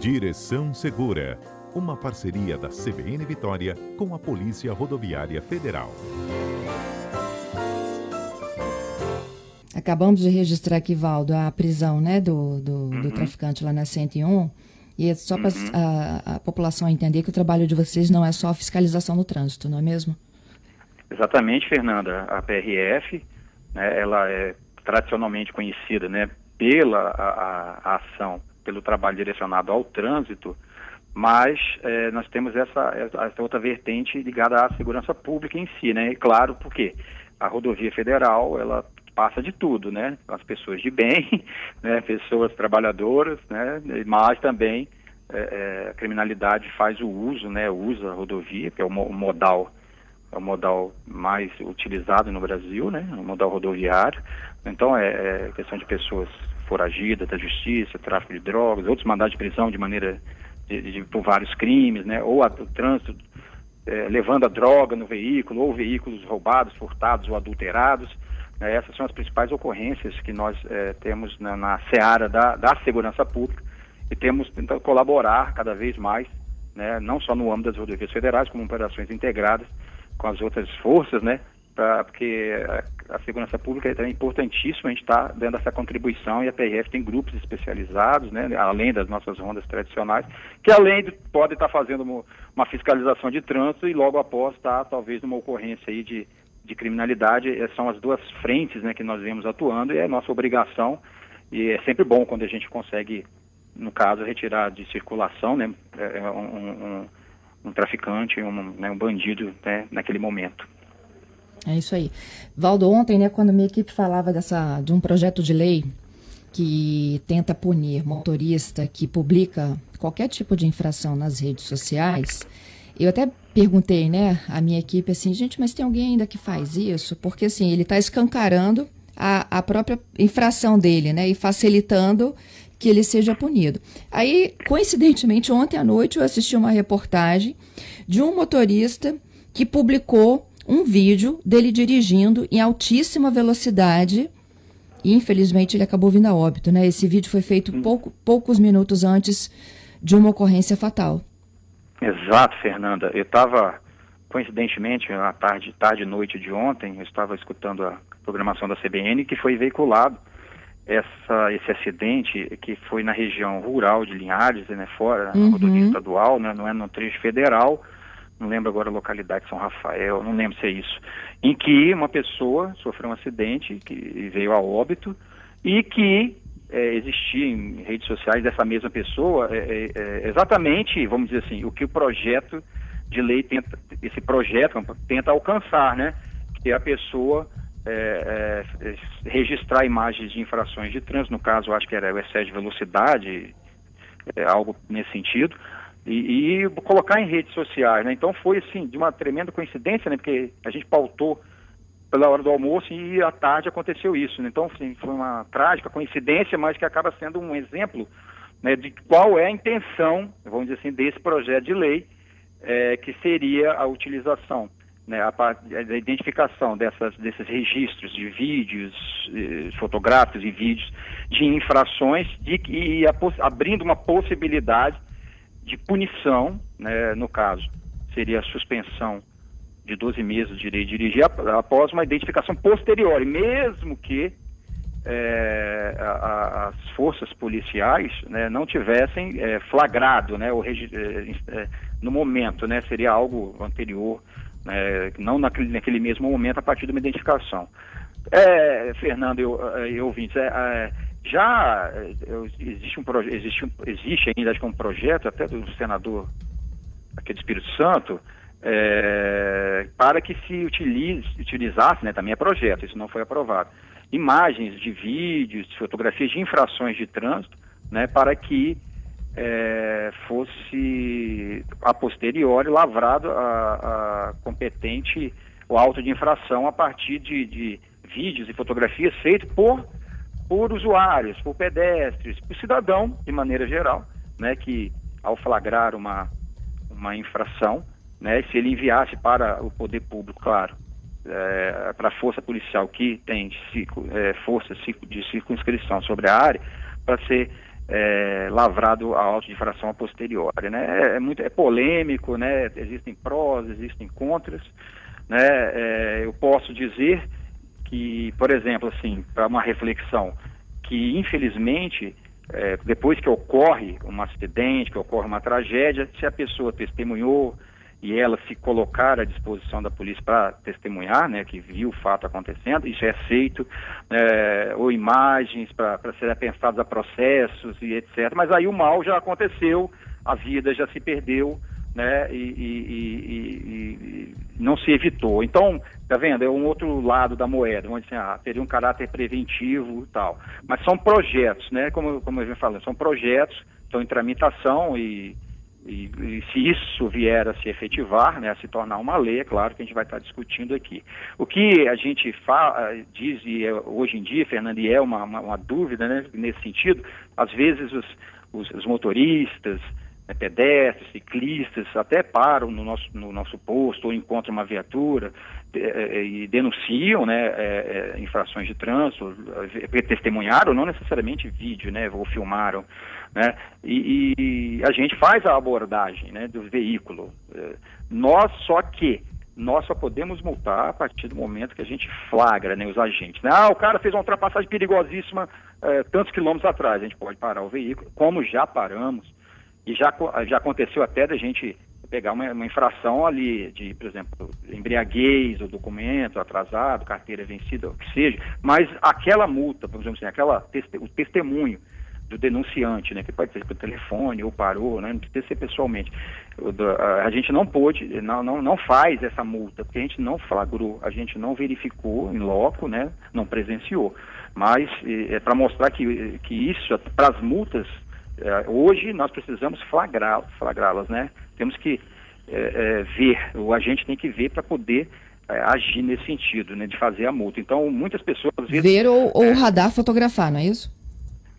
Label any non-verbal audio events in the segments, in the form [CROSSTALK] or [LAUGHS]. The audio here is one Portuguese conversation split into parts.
Direção Segura, uma parceria da CBN Vitória com a Polícia Rodoviária Federal. Acabamos de registrar aqui, Valdo, a prisão né, do, do, uhum. do traficante lá na 101. E é só para uhum. a, a, população entender que o trabalho de vocês não é só a fiscalização do trânsito, não é mesmo? Exatamente, Fernanda. A PRF, né, ela é tradicionalmente conhecida né, pela a, a ação, pelo trabalho direcionado ao trânsito, mas é, nós temos essa, essa, outra vertente ligada à segurança pública em si, né? E claro, porque a rodovia federal, ela passa de tudo, né? As pessoas de bem, [LAUGHS] né? pessoas trabalhadoras, né? Mas também é, é, a criminalidade faz o uso, né? Usa a rodovia, que é o, modal é o modal mais utilizado no Brasil, né? O modal rodoviário. Então é, é questão de pessoas foragidas da justiça, tráfico de drogas, outros mandados de prisão de maneira de, de, por vários crimes, né? Ou a, o trânsito é, levando a droga no veículo, ou veículos roubados, furtados ou adulterados. Né? Essas são as principais ocorrências que nós é, temos na, na seara da, da segurança pública e temos tentado colaborar cada vez mais, né? não só no âmbito das rodovias federais, como operações integradas com as outras forças, né? Pra, porque a, a, segurança pública é importantíssima, a gente está dando essa contribuição e a PRF tem grupos especializados, né, além das nossas rondas tradicionais, que além de pode estar tá fazendo uma, uma, fiscalização de trânsito e logo após tá, talvez numa ocorrência aí de, de criminalidade, eh, são as duas frentes né, que nós vemos atuando e é nossa obrigação e é sempre bom quando a gente consegue, no caso, retirar de circulação né, é, é um, um, um traficante, um, né, um bandido né, naquele momento. É isso aí. Valdo, ontem, né, quando minha equipe falava dessa, de um projeto de lei que tenta punir motorista que publica qualquer tipo de infração nas redes sociais, eu até perguntei, né, à minha equipe assim, gente, mas tem alguém ainda que faz isso? Porque assim, ele está escancarando a, a própria infração dele, né, e facilitando que ele seja punido. Aí, coincidentemente, ontem à noite eu assisti uma reportagem de um motorista que publicou um vídeo dele dirigindo em altíssima velocidade e infelizmente ele acabou vindo a óbito, né? Esse vídeo foi feito pouco, poucos minutos antes de uma ocorrência fatal. Exato, Fernanda. Eu estava, coincidentemente, na tarde, tarde e noite de ontem, eu estava escutando a programação da CBN que foi veiculado essa, esse acidente que foi na região rural de Linhares, né, fora, na uhum. rodovia estadual, né, não é no trecho federal, não lembro agora a localidade, São Rafael, não lembro se é isso, em que uma pessoa sofreu um acidente que veio a óbito e que é, existia em redes sociais dessa mesma pessoa é, é, é exatamente, vamos dizer assim, o que o projeto de lei tenta, esse projeto tenta alcançar, né? Que a pessoa é, é, registrar imagens de infrações de trânsito, no caso acho que era o excesso de velocidade, algo nesse sentido, e, e, colocar em redes sociais, né? Então foi assim, de uma tremenda coincidência, né? Porque a gente pautou pela hora do almoço e à tarde aconteceu isso. Né? Então assim, foi uma trágica coincidência, mas que acaba sendo um exemplo né, de qual é a intenção, vamos dizer assim, desse projeto de lei, é, que seria a utilização, né, a, a, identificação dessas, desses registros de vídeos, eh, fotográficos e vídeos de infrações de, e a, abrindo uma possibilidade de punição, né, no caso, seria a suspensão de 12 meses de direito de dirigir após uma identificação posterior, mesmo que é, a, a, as forças policiais né, não tivessem é, flagrado né, o, é, no momento, né, seria algo anterior, né, não naquele, naquele mesmo momento a partir de uma identificação. É, Fernando e eu ouvintes, é, já eu, existe um existe, um, existe ainda acho que um projeto até do senador aqui do Espírito Santo é, para que se utilize, utilizasse, né, também é projeto, isso não foi aprovado, imagens de vídeos, de fotografias de infrações de trânsito, né, para que é, fosse a posteriori lavrado a, a, competente o auto de infração a partir de, de vídeos e fotografias feitos por por usuários, por pedestres, por cidadão, de maneira geral, né, que ao flagrar uma, uma infração, né, se ele enviasse para o poder público, claro, é, para a força policial que tem é, força de circunscrição sobre a área, para ser é, lavrado a auto de infração a posteriori, né? É, é, muito é polêmico, né? Existem prós, existem contras, né? Eu posso dizer que, por exemplo, assim, para uma reflexão, que infelizmente é, depois que ocorre um acidente, que ocorre uma tragédia, se a pessoa testemunhou e ela se colocar à disposição da polícia para testemunhar, né, que viu o fato acontecendo, isso é feito, é, ou imagens para serem pensadas a processos e etc. Mas aí o mal já aconteceu, a vida já se perdeu, né, e, e, e, e não se evitou. Então, tá vendo? É um outro lado da moeda, onde assim, ah, teria um caráter preventivo e tal. Mas são projetos, né? Como, como eu já falei, são projetos, estão em tramitação e se isso vier a se efetivar, né, a se tornar uma lei, é claro que a gente vai estar discutindo aqui. O que a gente fala, diz e é, hoje em dia, Fernando, e é uma, uma, uma dúvida né, nesse sentido, às vezes os, os, os motoristas, né, pedestres, ciclistas, até param no nosso, no nosso posto ou encontram uma viatura é, e denunciam né, é, infrações de trânsito, testemunharam, não necessariamente vídeo, né, ou filmaram né? E, e, a gente faz a abordagem né, do veículo. É, nós só que nós só podemos multar a partir do momento que a gente flagra né, os agentes. Né? Ah, o cara fez uma ultrapassagem perigosíssima é, tantos quilômetros atrás. A gente pode parar o veículo, como já paramos. E já, já aconteceu até da gente pegar uma, uma, infração ali de, por exemplo, embriaguez, o documento atrasado, carteira vencida, o que seja, mas aquela multa, por exemplo assim, aquela, o testemunho do denunciante, né, que pode ser por telefone ou parou, né, não precisa ser pessoalmente. A gente não pôde, não, não, não faz essa multa, porque a gente não flagrou, a gente não verificou em loco, né, não presenciou. Mas é para mostrar que, que isso, para as multas, é, hoje nós precisamos flagrá-las, flagrá né? Temos que é, é, ver, o agente tem que ver para poder é, agir nesse sentido, né, de fazer a multa. Então, muitas pessoas... Vezes, ver ou, ou radar fotografar, não é isso?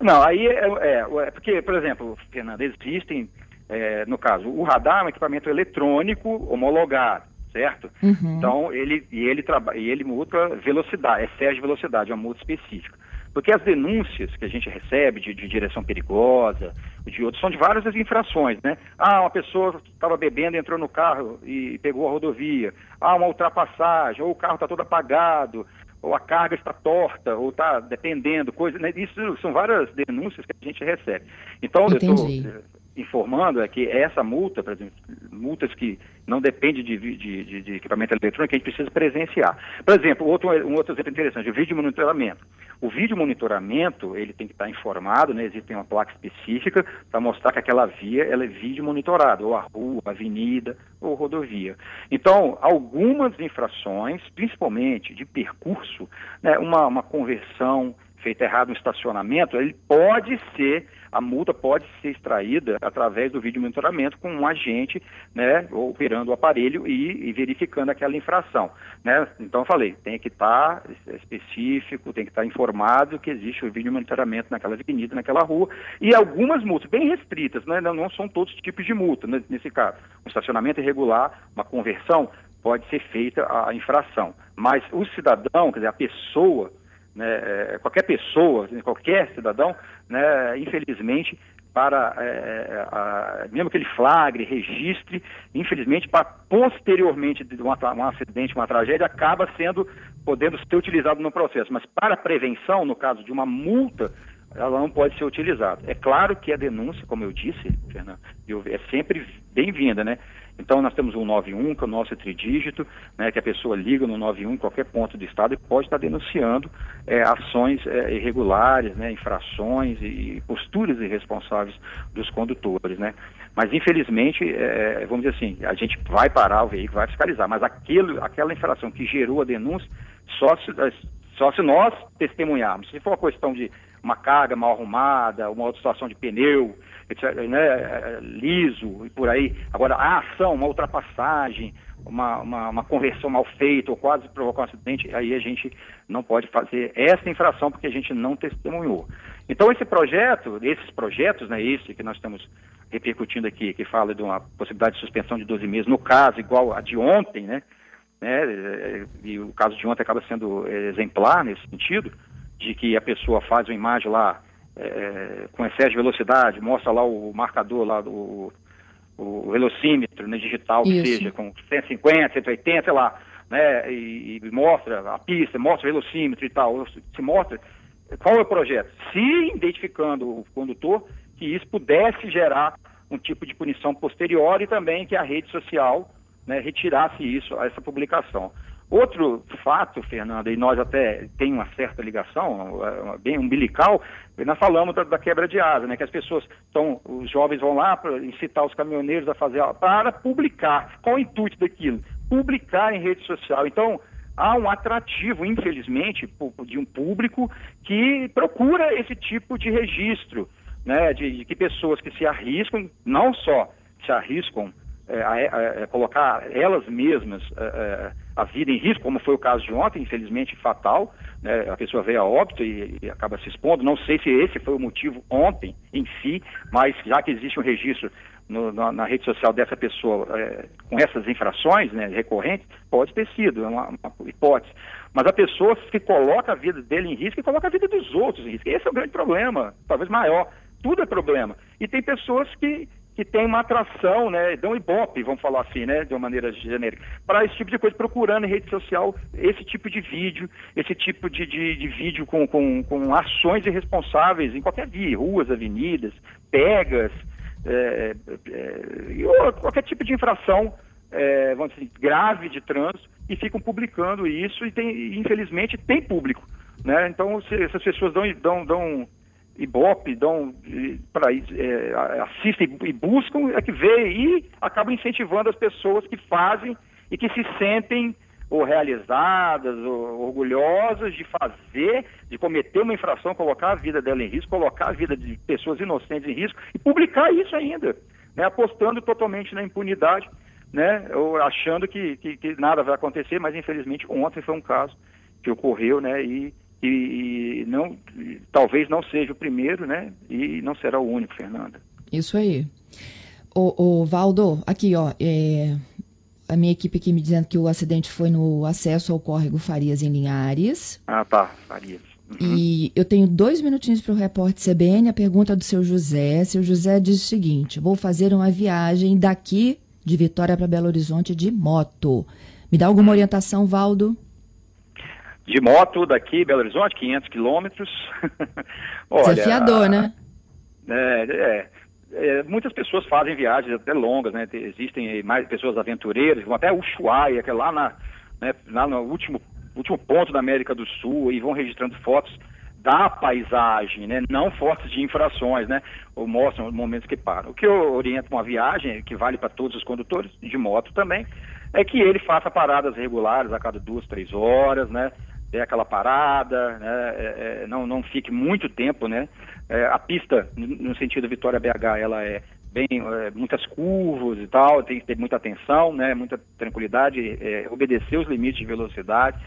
Não, aí é, é, é porque, por exemplo, Fernanda, existem, é, no caso, o radar é um equipamento eletrônico homologado, certo? Uhum. Então, ele, e ele, trabalha, e ele multa velocidade, excesso de velocidade, é uma multa específica. Porque as denúncias que a gente recebe de, de direção perigosa, de outros, são de várias infrações, né? Ah, uma pessoa estava bebendo, entrou no carro e pegou a rodovia. Ah, uma ultrapassagem, ou o carro está todo apagado, ou a carga está torta, ou está dependendo, coisa, né? Isso são várias denúncias que a gente recebe. Então, Entendi. eu estou informando é que essa multa, por exemplo, multas que não dependem de, de, de, de, equipamento eletrônico, a gente precisa presenciar. Por exemplo, outro, um outro exemplo interessante, o vídeo monitoramento. O vídeo monitoramento, ele tem que estar informado, né, existe uma placa específica para mostrar que aquela via ela é vídeo monitorada, ou a rua, a avenida, ou rodovia. Então, algumas infrações, principalmente de percurso, né, uma, uma conversão feita errado no estacionamento, ele pode ser a multa pode ser extraída através do vídeo monitoramento com um agente, né, operando o aparelho e, e verificando aquela infração, né? Então eu falei, tem que estar específico, tem que estar informado que existe o vídeo monitoramento naquela avenida, naquela rua e algumas multas bem restritas, né? Não, são todos os tipos de multa né, nesse caso. Um estacionamento irregular, uma conversão pode ser feita a infração, mas o cidadão, quer dizer, a pessoa né, é, qualquer pessoa, qualquer cidadão, né, infelizmente, para é, é, a, mesmo que ele flagre, registre, infelizmente, para posteriormente de um, um acidente, uma tragédia, acaba sendo podendo ser utilizado no processo. Mas para prevenção, no caso de uma multa, ela não pode ser utilizada. É claro que a denúncia, como eu disse, Fernando, é sempre bem-vinda, né? Então, nós temos o 91, que é o nosso tridígito, né, que a pessoa liga no 91 em qualquer ponto do estado e pode estar denunciando é, ações é, irregulares, né, infrações e posturas irresponsáveis dos condutores. Né? Mas, infelizmente, é, vamos dizer assim, a gente vai parar o veículo, vai fiscalizar, mas aquilo, aquela infração que gerou a denúncia, só se, só se nós testemunharmos. Se for uma questão de uma carga mal arrumada, uma outra situação de pneu, etc, né, liso e por aí. Agora, a ação, uma ultrapassagem, uma, uma, uma, conversão mal feita ou quase provocar um acidente, aí a gente não pode fazer essa infração porque a gente não testemunhou. Então, esse projeto, esses projetos, né, esse que nós estamos repercutindo aqui, que fala de uma possibilidade de suspensão de 12 meses, no caso, igual a de ontem, né, né, e o caso de ontem acaba sendo exemplar nesse sentido, de que a pessoa faz uma imagem lá é, com excesso de velocidade, mostra lá o marcador lá do o velocímetro né, digital, que Isso. seja com 150, 180, sei lá, né, e, e, mostra a pista, mostra o velocímetro e tal, se mostra qual é o projeto. Se identificando o condutor, que isso pudesse gerar um tipo de punição posterior e também que a rede social né, retirasse isso, essa publicação. Outro fato, Fernanda, e nós até tem uma certa ligação, bem umbilical, nós falamos da, da, quebra de asa, né? Que as pessoas estão, os jovens vão lá para incitar os caminhoneiros a fazer para publicar. Qual o intuito daquilo? Publicar em rede social. Então, há um atrativo, infelizmente, de um público que procura esse tipo de registro, né? De, de que pessoas que se arriscam, não só se arriscam é, a, a colocar elas mesmas a, é, é, vida em risco, como foi o caso de ontem, infelizmente fatal, né? a pessoa veio a óbito e, e, acaba se expondo. Não sei se esse foi o motivo ontem em si, mas já que existe um registro no, na, na, rede social dessa pessoa é, com essas infrações né, recorrentes, pode ter sido, é uma, uma, hipótese. Mas a pessoa se coloca a vida dele em risco e coloca a vida dos outros em risco. Esse é o grande problema, talvez maior. Tudo é problema. E tem pessoas que que tem uma atração, né, dão ibope, vamos falar assim, né, de uma maneira genérica, para esse tipo de coisa, procurando em rede social esse tipo de vídeo, esse tipo de, de, de vídeo com, com, com, ações irresponsáveis em qualquer via, ruas, avenidas, pegas, é, é, qualquer tipo de infração, é, vamos dizer, grave de trânsito, e ficam publicando isso e tem, infelizmente tem público, né, então se, essas pessoas dão, dão, dão Ibope, dão, para é, assistem e buscam, é que vê e acabam incentivando as pessoas que fazem e que se sentem ou realizadas, ou orgulhosas de fazer, de cometer uma infração, colocar a vida dela em risco, colocar a vida de pessoas inocentes em risco e publicar isso ainda, né, apostando totalmente na impunidade, né, ou achando que, que, que nada vai acontecer, mas infelizmente ontem foi um caso que ocorreu, né, e e, e não, talvez não seja o primeiro, né? E não será o único, Fernanda. Isso aí. O, o Valdo, aqui, ó, é, a minha equipe aqui me dizendo que o acidente foi no acesso ao córrego Farias em Linhares. Ah, tá, Farias. Uhum. E eu tenho dois minutinhos para o repórter CBN. A pergunta do seu José. Seu José diz o seguinte: vou fazer uma viagem daqui de Vitória para Belo Horizonte de moto. Me dá alguma orientação, Valdo? De moto daqui, Belo Horizonte, 500 quilômetros. [LAUGHS] Desafiador, né? É, é, é, muitas pessoas fazem viagens até longas, né? Existem mais pessoas aventureiras, vão até Ushuaia, que é lá, na, né, lá no último, último ponto da América do Sul, e vão registrando fotos da paisagem, né? Não fotos de infrações, né? Ou mostram momentos que param. O que eu oriento uma viagem, que vale para todos os condutores, de moto também, é que ele faça paradas regulares a cada duas, três horas, né? Dê aquela parada, né, é, é, não, não fique muito tempo, né? É, a pista, no sentido Vitória BH, ela é bem, é, muitas curvas e tal, tem que ter muita atenção, né, muita tranquilidade, é, obedecer os limites de velocidade,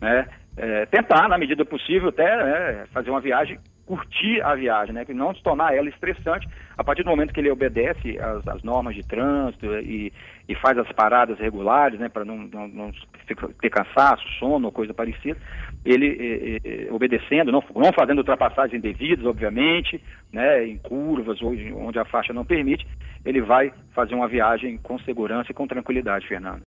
né, é, tentar, na medida possível, até né, fazer uma viagem curtir a viagem, né? Que não se tornar ela estressante a partir do momento que ele obedece às, normas de trânsito e, e, faz as paradas regulares, né? Para não, não, não, ter cansaço, sono ou coisa parecida. Ele eh, eh, obedecendo, não, não fazendo ultrapassagens indevidas, obviamente, né? Em curvas ou onde a faixa não permite, ele vai fazer uma viagem com segurança e com tranquilidade, Fernando.